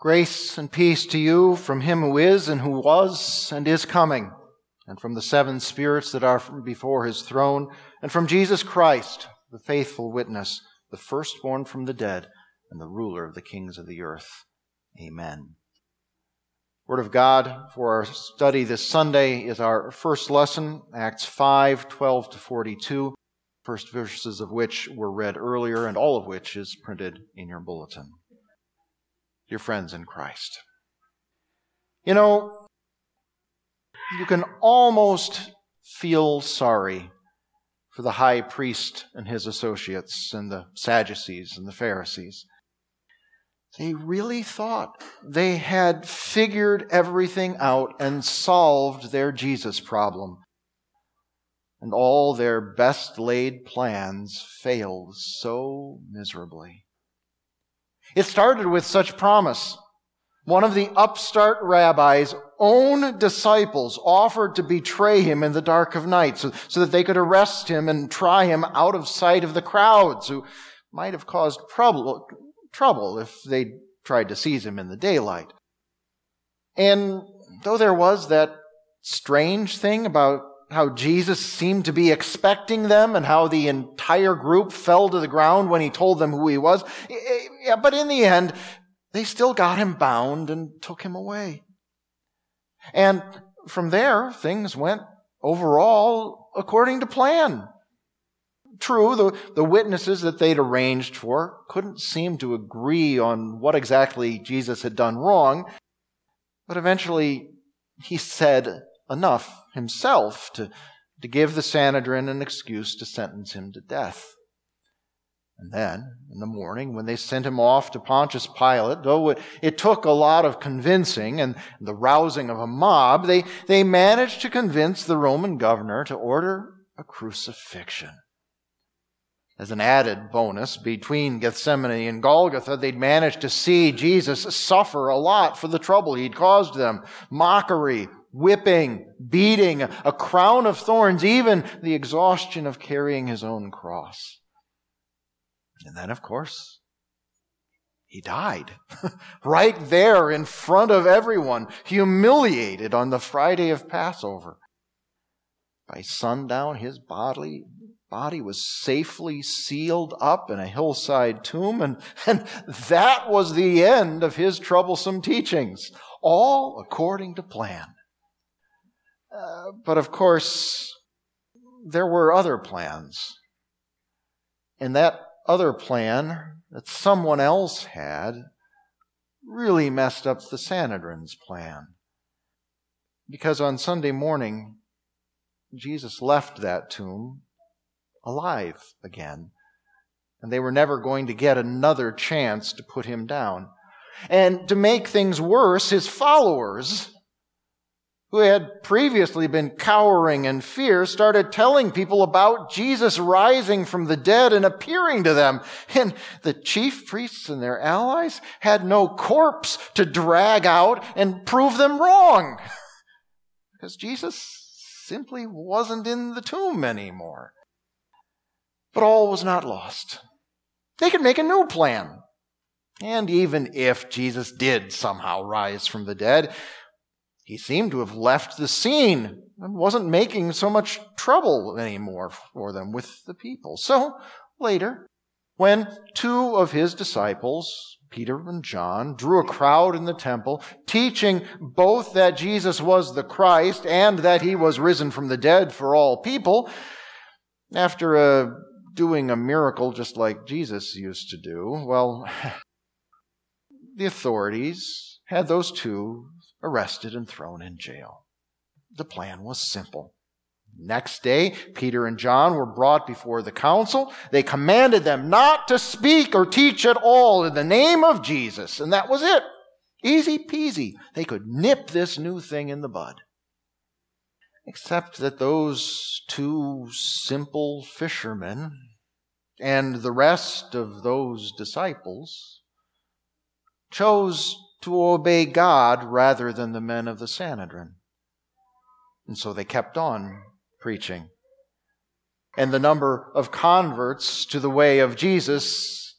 Grace and peace to you from him who is and who was and is coming, and from the seven spirits that are before his throne, and from Jesus Christ, the faithful witness, the firstborn from the dead, and the ruler of the kings of the earth. Amen. Word of God for our study this Sunday is our first lesson, Acts 5, 12 to 42, first verses of which were read earlier, and all of which is printed in your bulletin your friends in Christ. You know, you can almost feel sorry for the high priest and his associates and the Sadducees and the Pharisees. They really thought they had figured everything out and solved their Jesus problem. And all their best laid plans failed so miserably. It started with such promise. One of the upstart rabbi's own disciples offered to betray him in the dark of night so, so, that they could arrest him and try him out of sight of the crowds who might have caused trouble, trouble if they tried to seize him in the daylight. And though there was that strange thing about how Jesus seemed to be expecting them and how the entire group fell to the ground when he told them who he was. Yeah, but in the end, they still got him bound and took him away. And from there, things went overall according to plan. True, the, the witnesses that they'd arranged for couldn't seem to agree on what exactly Jesus had done wrong, but eventually he said enough himself to, to give the Sanhedrin an excuse to sentence him to death. And then, in the morning, when they sent him off to Pontius Pilate, though it took a lot of convincing and the rousing of a mob, they, they managed to convince the Roman governor to order a crucifixion. As an added bonus, between Gethsemane and Golgotha, they'd managed to see Jesus suffer a lot for the trouble he'd caused them. Mockery, whipping, beating, a crown of thorns, even the exhaustion of carrying his own cross. And then, of course, he died right there in front of everyone, humiliated on the Friday of Passover. By sundown, his body, body was safely sealed up in a hillside tomb, and, and that was the end of his troublesome teachings, all according to plan. Uh, but of course, there were other plans. And that other plan that someone else had really messed up the Sanhedrin's plan. Because on Sunday morning, Jesus left that tomb alive again. And they were never going to get another chance to put him down. And to make things worse, his followers who had previously been cowering in fear, started telling people about Jesus rising from the dead and appearing to them. And the chief priests and their allies had no corpse to drag out and prove them wrong. Because Jesus simply wasn't in the tomb anymore. But all was not lost. They could make a new plan. And even if Jesus did somehow rise from the dead, he seemed to have left the scene and wasn't making so much trouble anymore for them with the people. So later, when two of his disciples, Peter and John, drew a crowd in the temple, teaching both that Jesus was the Christ and that he was risen from the dead for all people, after uh, doing a miracle just like Jesus used to do, well, the authorities had those two arrested and thrown in jail. The plan was simple. Next day, Peter and John were brought before the council. They commanded them not to speak or teach at all in the name of Jesus, and that was it. Easy peasy. They could nip this new thing in the bud. Except that those two simple fishermen and the rest of those disciples chose to obey God rather than the men of the Sanhedrin. And so they kept on preaching. And the number of converts to the way of Jesus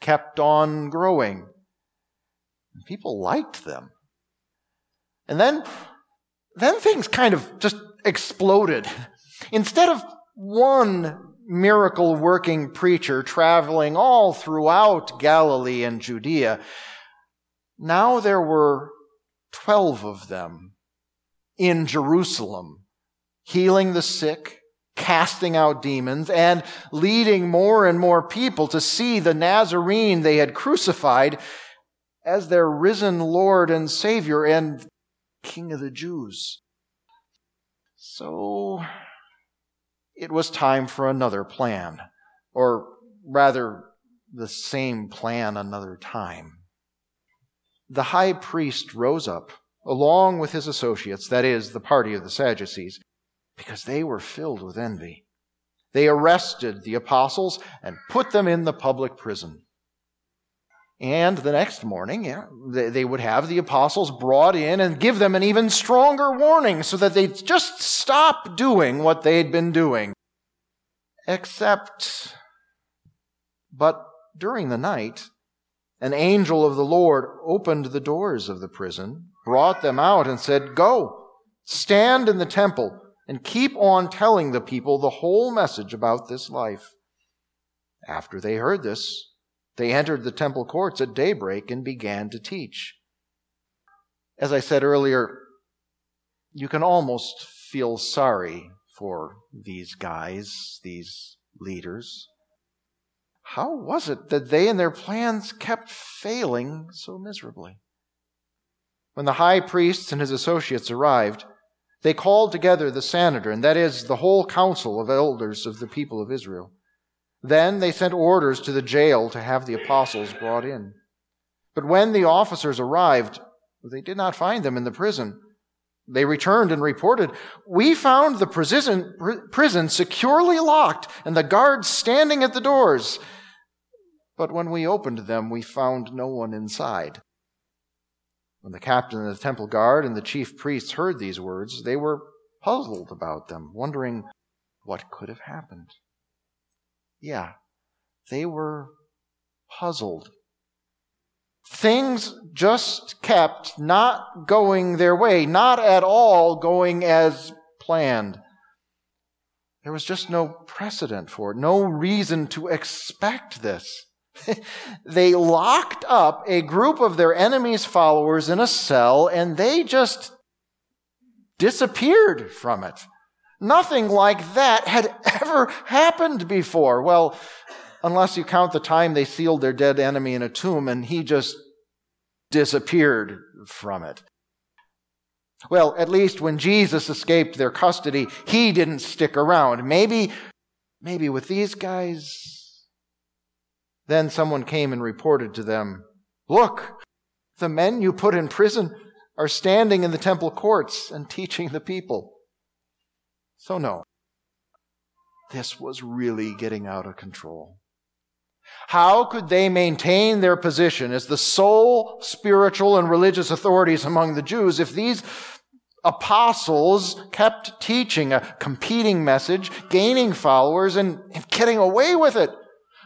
kept on growing. People liked them. And then, then things kind of just exploded. Instead of one miracle working preacher traveling all throughout Galilee and Judea, now there were 12 of them in Jerusalem, healing the sick, casting out demons, and leading more and more people to see the Nazarene they had crucified as their risen Lord and Savior and King of the Jews. So it was time for another plan, or rather, the same plan another time. The high priest rose up, along with his associates, that is, the party of the Sadducees, because they were filled with envy. They arrested the apostles and put them in the public prison. And the next morning, yeah, they would have the apostles brought in and give them an even stronger warning so that they'd just stop doing what they'd been doing. Except, but during the night, an angel of the Lord opened the doors of the prison, brought them out, and said, Go, stand in the temple, and keep on telling the people the whole message about this life. After they heard this, they entered the temple courts at daybreak and began to teach. As I said earlier, you can almost feel sorry for these guys, these leaders. How was it that they and their plans kept failing so miserably? When the high priest and his associates arrived, they called together the Sanhedrin, that is, the whole council of elders of the people of Israel. Then they sent orders to the jail to have the apostles brought in. But when the officers arrived, they did not find them in the prison. They returned and reported, We found the prison, prison securely locked and the guards standing at the doors. But when we opened them, we found no one inside. When the captain of the temple guard and the chief priests heard these words, they were puzzled about them, wondering what could have happened. Yeah, they were puzzled. Things just kept not going their way, not at all going as planned. There was just no precedent for it, no reason to expect this. they locked up a group of their enemy's followers in a cell and they just disappeared from it. Nothing like that had ever happened before. Well, unless you count the time they sealed their dead enemy in a tomb and he just disappeared from it. Well, at least when Jesus escaped their custody, he didn't stick around. Maybe, maybe with these guys. Then someone came and reported to them, Look, the men you put in prison are standing in the temple courts and teaching the people. So, no, this was really getting out of control. How could they maintain their position as the sole spiritual and religious authorities among the Jews if these apostles kept teaching a competing message, gaining followers, and, getting away with it?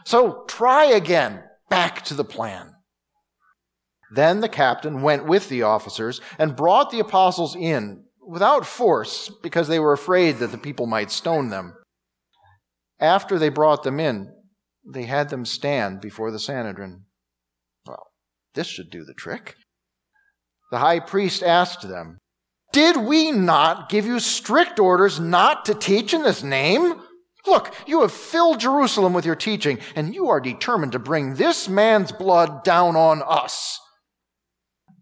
So try again. Back to the plan. Then the captain went with the officers and brought the apostles in without force because they were afraid that the people might stone them. After they brought them in, they had them stand before the Sanhedrin. Well, this should do the trick. The high priest asked them, Did we not give you strict orders not to teach in this name? Look, you have filled Jerusalem with your teaching, and you are determined to bring this man's blood down on us.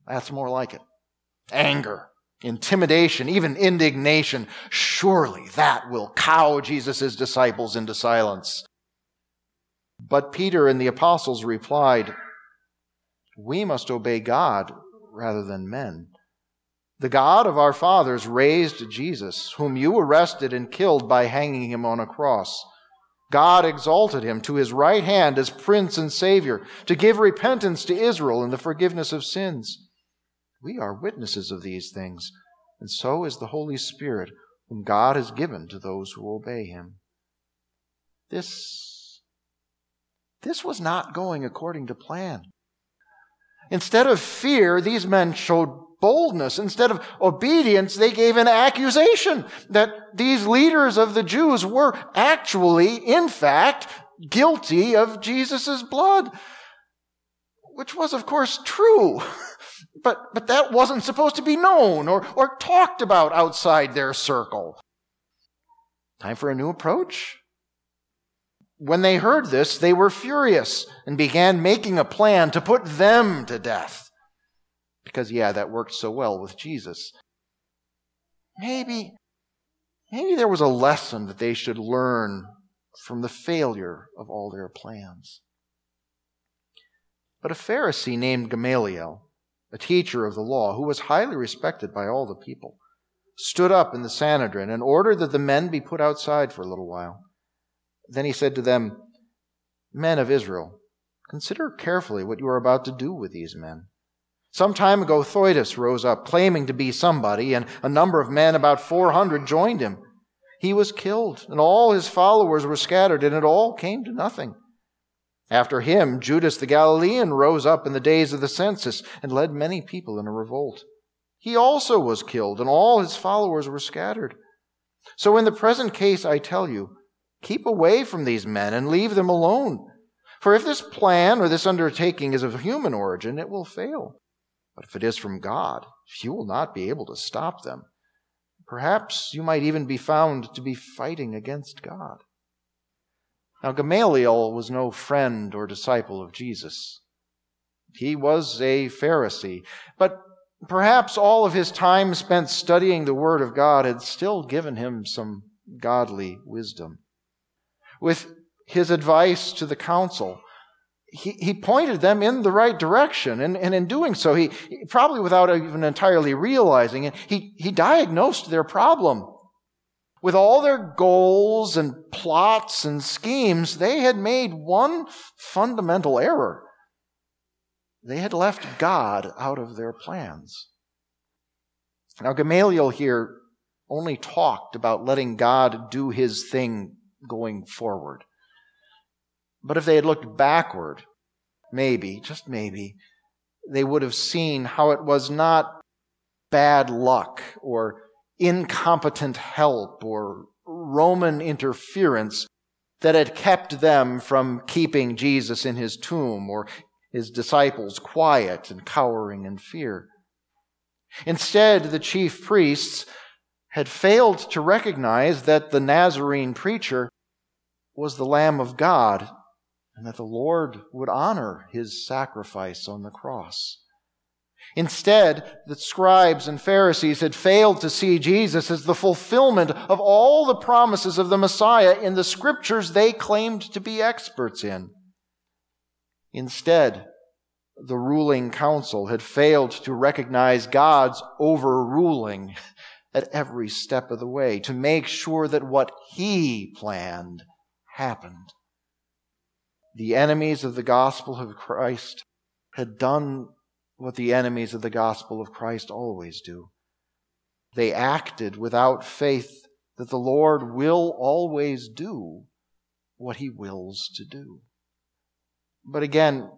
That's more like it. Anger intimidation, even indignation, surely that will cow Jesus' disciples into silence. But Peter and the apostles replied, We must obey God rather than men. The God of our fathers raised Jesus, whom you arrested and killed by hanging him on a cross. God exalted him to his right hand as Prince and Savior to give repentance to Israel and the forgiveness of sins. We are witnesses of these things, and so is the Holy Spirit, whom God has given to those who obey him. This, this was not going according to plan. Instead of fear, these men showed boldness. Instead of obedience, they gave an accusation that these leaders of the Jews were actually, in fact, guilty of Jesus' blood. Which was, of course, true. But, but that wasn't supposed to be known or, or talked about outside their circle. Time for a new approach? When they heard this, they were furious and began making a plan to put them to death. Because, yeah, that worked so well with Jesus. Maybe, maybe there was a lesson that they should learn from the failure of all their plans. But a Pharisee named Gamaliel, a teacher of the law, who was highly respected by all the people, stood up in the Sanhedrin and ordered that the men be put outside for a little while. Then he said to them, Men of Israel, consider carefully what you are about to do with these men. Some time ago, Theudas rose up, claiming to be somebody, and a number of men, about 400, joined him. He was killed, and all his followers were scattered, and it all came to nothing. After him, Judas the Galilean rose up in the days of the census and led many people in a revolt. He also was killed, and all his followers were scattered. So in the present case, I tell you, keep away from these men and leave them alone. For if this plan or this undertaking is of human origin, it will fail. But if it is from God, you will not be able to stop them. Perhaps you might even be found to be fighting against God. Now, Gamaliel was no friend or disciple of Jesus. He was a Pharisee, but perhaps all of his time spent studying the Word of God had still given him some godly wisdom. With his advice to the council, he, he pointed them in the right direction. And, and in doing so, he, probably without even entirely realizing it, he, he diagnosed their problem. With all their goals and plots and schemes, they had made one fundamental error. They had left God out of their plans. Now, Gamaliel here only talked about letting God do his thing going forward. But if they had looked backward, maybe, just maybe, they would have seen how it was not bad luck or incompetent help or Roman interference that had kept them from keeping Jesus in his tomb or his disciples quiet and cowering in fear. Instead, the chief priests had failed to recognize that the Nazarene preacher was the Lamb of God and that the Lord would honor his sacrifice on the cross. Instead, the scribes and Pharisees had failed to see Jesus as the fulfillment of all the promises of the Messiah in the scriptures they claimed to be experts in. Instead, the ruling council had failed to recognize God's overruling at every step of the way to make sure that what he planned happened. The enemies of the gospel of Christ had done what the enemies of the gospel of Christ always do. They acted without faith that the Lord will always do what he wills to do. But again,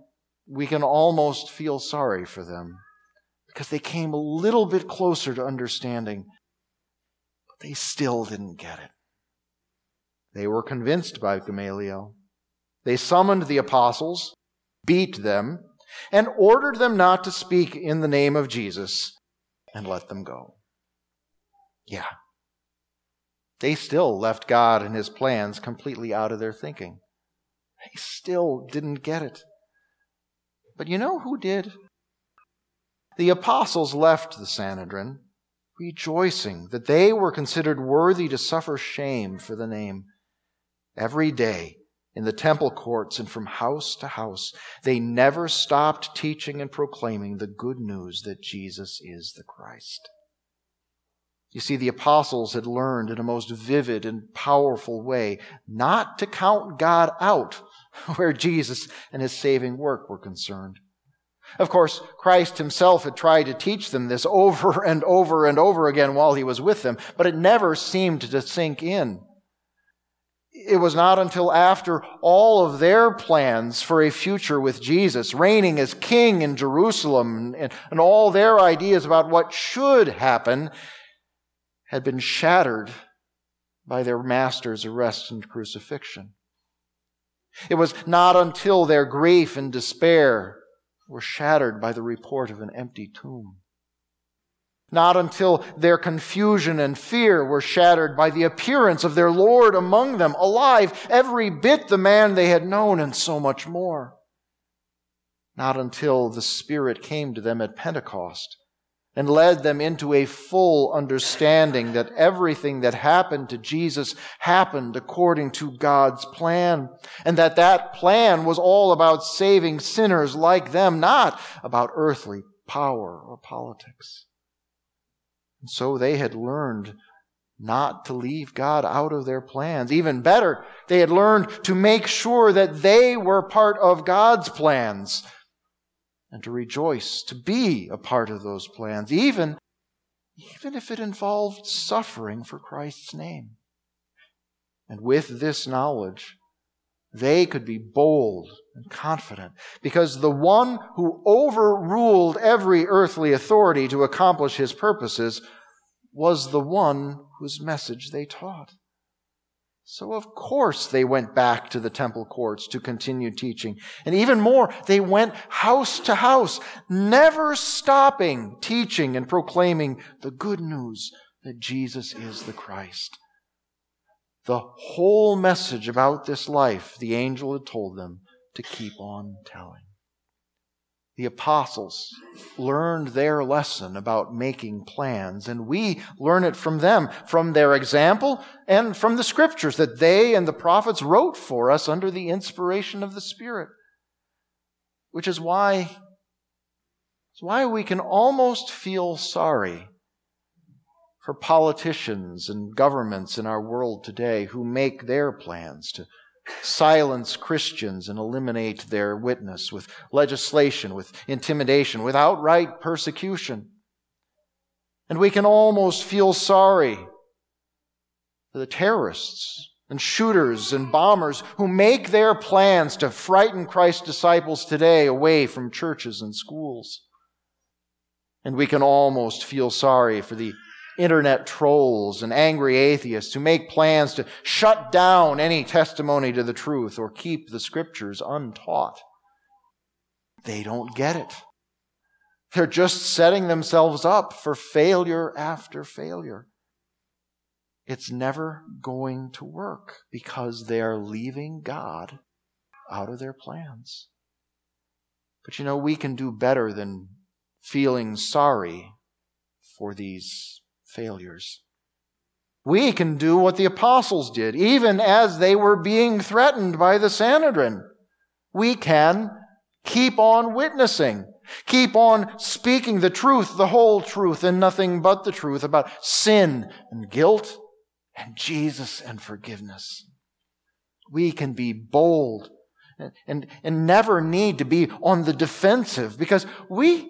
we can almost feel sorry for them because they came a little bit closer to understanding, but they still didn't get it. They were convinced by Gamaliel. They summoned the apostles, beat them, and ordered them not to speak in the name of Jesus, and let them go. Yeah. They still left God and his plans completely out of their thinking. They still didn't get it. But you know who did? The apostles left the Sanhedrin, rejoicing that they were considered worthy to suffer shame for the name. Every day, in the temple courts and from house to house, they never stopped teaching and proclaiming the good news that Jesus is the Christ. You see, the apostles had learned in a most vivid and powerful way not to count God out where Jesus and his saving work were concerned. Of course, Christ himself had tried to teach them this over and over and over again while he was with them, but it never seemed to sink in. It was not until after all of their plans for a future with Jesus, reigning as king in Jerusalem, and, and all their ideas about what should happen had been shattered by their master's arrest and crucifixion. It was not until their grief and despair were shattered by the report of an empty tomb not until their confusion and fear were shattered by the appearance of their Lord among them, alive, every bit the man they had known, and so much more. Not until the Spirit came to them at Pentecost and led them into a full understanding that everything that happened to Jesus happened according to God's plan, and that that plan was all about saving sinners like them, not about earthly power or politics. And so they had learned not to leave God out of their plans. Even better, they had learned to make sure that they were part of God's plans and to rejoice to be a part of those plans, even, even if it involved suffering for Christ's name. And with this knowledge, they could be bold and confident because the one who overruled every earthly authority to accomplish his purposes was the one whose message they taught. So, of course, they went back to the temple courts to continue teaching. And even more, they went house to house, never stopping teaching and proclaiming the good news that Jesus is the Christ. The whole message about this life the angel had told them to keep on telling. The apostles learned their lesson about making plans, and we learn it from them, from their example, and from the scriptures that they and the prophets wrote for us under the inspiration of the Spirit. Which is why, it's why we can almost feel sorry for politicians and governments in our world today who make their plans to silence Christians and eliminate their witness with legislation, with intimidation, with outright persecution. And we can almost feel sorry for the terrorists and shooters and bombers who make their plans to frighten Christ's disciples today away from churches and schools. And we can almost feel sorry for the internet trolls and angry atheists who make plans to shut down any testimony to the truth or keep the scriptures untaught. They don't get it. They're just setting themselves up for failure after failure. It's never going to work because they are leaving God out of their plans. But you know, we can do better than feeling sorry for these failures. We can do what the apostles did, even as they were being threatened by the Sanhedrin. We can keep on witnessing, keep on speaking the truth, the whole truth, and nothing but the truth about sin and guilt and Jesus and forgiveness. We can be bold and, and, and never need to be on the defensive because we,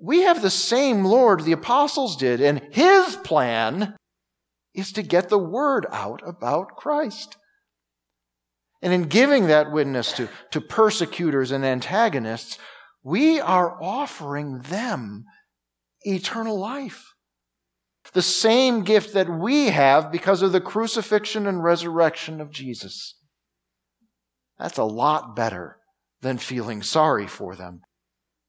we have the same Lord the apostles did, and his plan is to get the word out about Christ. And in giving that witness to, to persecutors and antagonists, we are offering them eternal life. The same gift that we have because of the crucifixion and resurrection of Jesus. That's a lot better than feeling sorry for them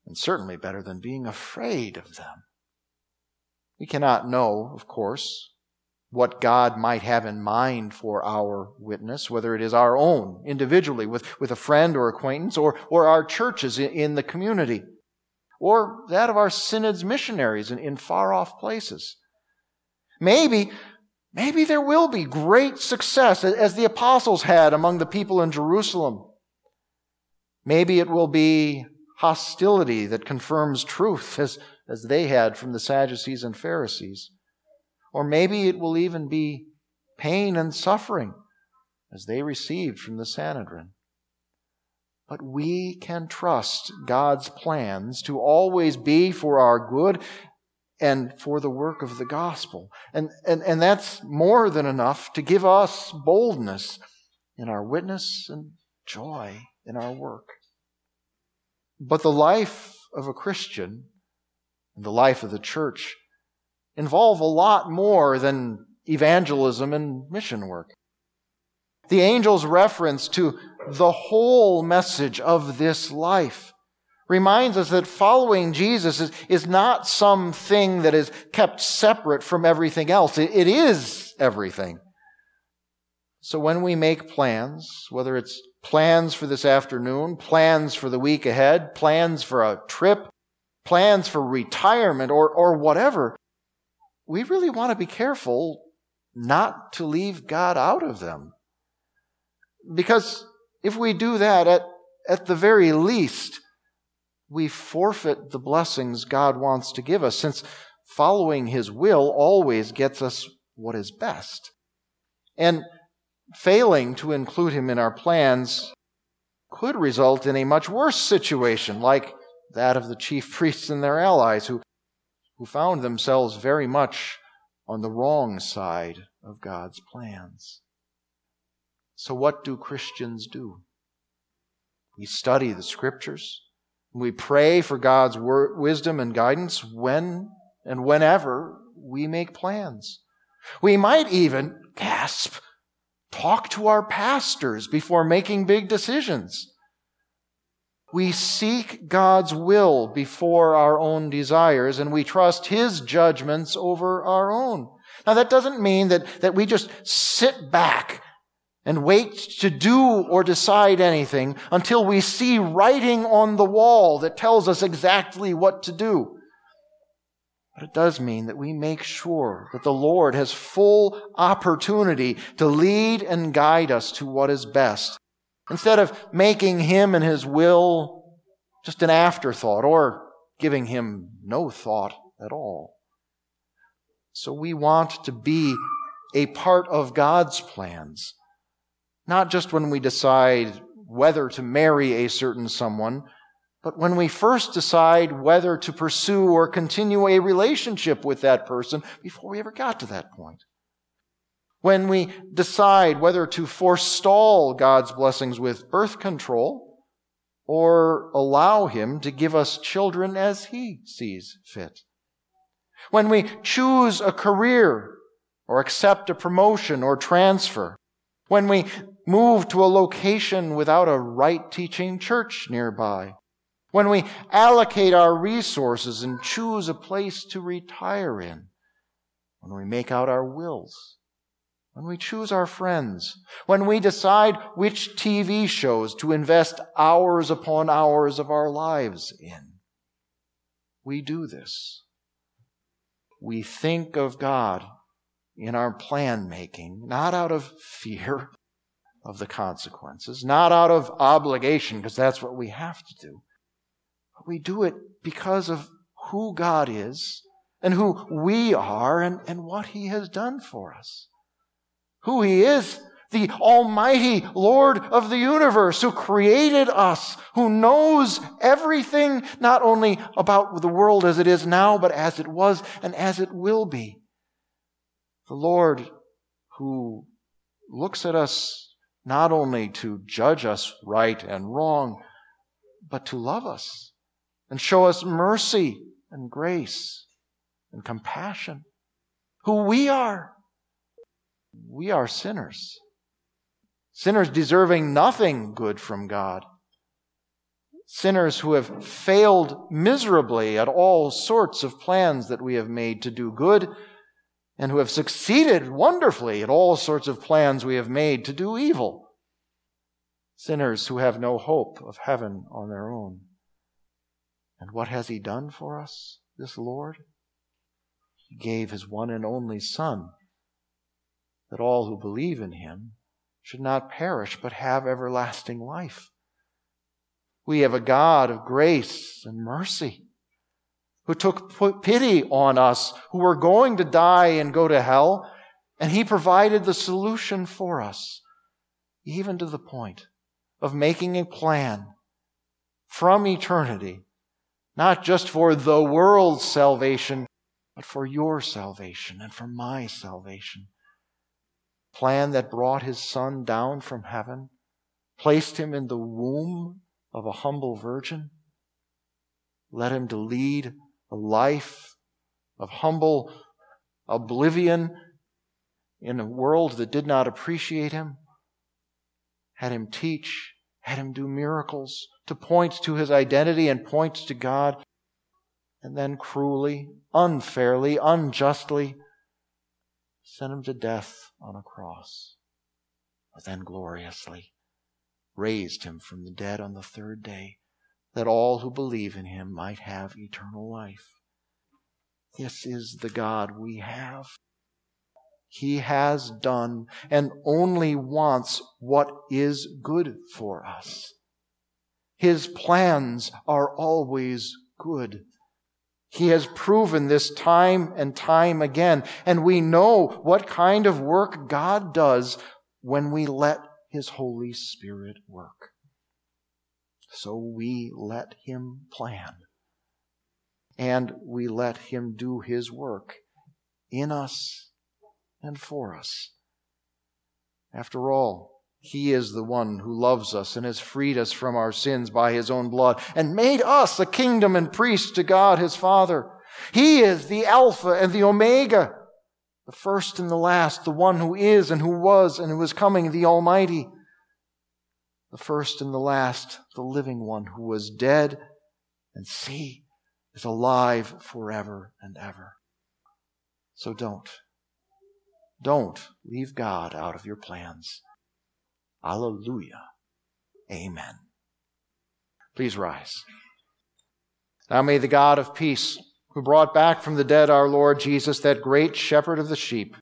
and certainly better than being afraid of them. We cannot know, of course, what God might have in mind for our witness, whether it is our own individually with, with a friend or acquaintance, or, or our churches in, in the community, or that of our synod's missionaries in, in far off places. Maybe, maybe there will be great success as the apostles had among the people in Jerusalem. Maybe it will be hostility that confirms truth as, as they had from the Sadducees and Pharisees. Or maybe it will even be pain and suffering as they received from the Sanhedrin. But we can trust God's plans to always be for our good and for the work of the gospel. And, and, and that's more than enough to give us boldness in our witness and joy in our work. But the life of a Christian and the life of the church involve a lot more than evangelism and mission work. The angel's reference to the whole message of this life reminds us that following Jesus is, is not something that is kept separate from everything else. it, it is everything. So when we make plans, whether it's plans for this afternoon, plans for the week ahead, plans for a trip, plans for retirement, or, or whatever, we really want to be careful not to leave God out of them. Because if we do that, at, at the very least, we forfeit the blessings God wants to give us, since following His will always gets us what is best. And failing to include Him in our plans could result in a much worse situation, like that of the chief priests and their allies, who, who found themselves very much on the wrong side of God's plans. So, what do Christians do? We study the scriptures. We pray for God's wisdom and guidance when and whenever we make plans. We might even, gasp, talk to our pastors before making big decisions. We seek God's will before our own desires and we trust His judgments over our own. Now that doesn't mean that, that we just sit back and wait to do or decide anything until we see writing on the wall that tells us exactly what to do. But it does mean that we make sure that the Lord has full opportunity to lead and guide us to what is best. Instead of making Him and His will just an afterthought or giving Him no thought at all. So we want to be a part of God's plans not just when we decide whether to marry a certain someone, but when we first decide whether to pursue or continue a relationship with that person before we ever got to that point. When we decide whether to forestall God's blessings with birth control or allow Him to give us children as He sees fit. When we choose a career or accept a promotion or transfer. When we move to a location without a right teaching church nearby. When we allocate our resources and choose a place to retire in. When we make out our wills. When we choose our friends. When we decide which TV shows to invest hours upon hours of our lives in. We do this. We think of God in our plan making, not out of fear, of the consequences, not out of obligation, because that's what we have to do. We do it because of who God is and who we are and, and what He has done for us. Who He is, the Almighty Lord of the universe who created us, who knows everything, not only about the world as it is now, but as it was and as it will be. The Lord who looks at us not only to judge us right and wrong, but to love us and show us mercy and grace and compassion. Who we are. We are sinners. Sinners deserving nothing good from God. Sinners who have failed miserably at all sorts of plans that we have made to do good and who have succeeded wonderfully at all sorts of plans we have made to do evil. Sinners who have no hope of heaven on their own. And what has He done for us, this Lord? He gave His one and only Son, that all who believe in Him should not perish, but have everlasting life. We have a God of grace and mercy who took pity on us who were going to die and go to hell, and he provided the solution for us, even to the point of making a plan from eternity, not just for the world's salvation, but for your salvation and for my salvation. plan that brought his son down from heaven, placed him in the womb of a humble virgin, led him to lead a life of humble oblivion in a world that did not appreciate him, had him teach, had him do miracles to point to his identity and point to God, and then cruelly, unfairly, unjustly sent him to death on a cross, but then gloriously raised him from the dead on the third day, that all who believe in him might have eternal life. This is the God we have. He has done and only wants what is good for us. His plans are always good. He has proven this time and time again. And we know what kind of work God does when we let His Holy Spirit work. So we let Him plan. And we let Him do His work in us and for us. After all, he is the one who loves us and has freed us from our sins by his own blood and made us a kingdom and priests to God his Father. He is the Alpha and the Omega, the first and the last, the one who is and who was and who is coming, the Almighty. The first and the last, the living one who was dead and see is alive forever and ever. So don't, don't leave God out of your plans. Alleluia. Amen. Please rise. Now may the God of peace, who brought back from the dead our Lord Jesus, that great shepherd of the sheep,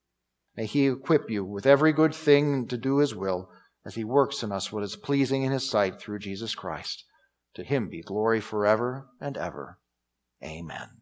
may he equip you with every good thing to do his will as he works in us what is pleasing in his sight through Jesus Christ. To him be glory forever and ever. Amen.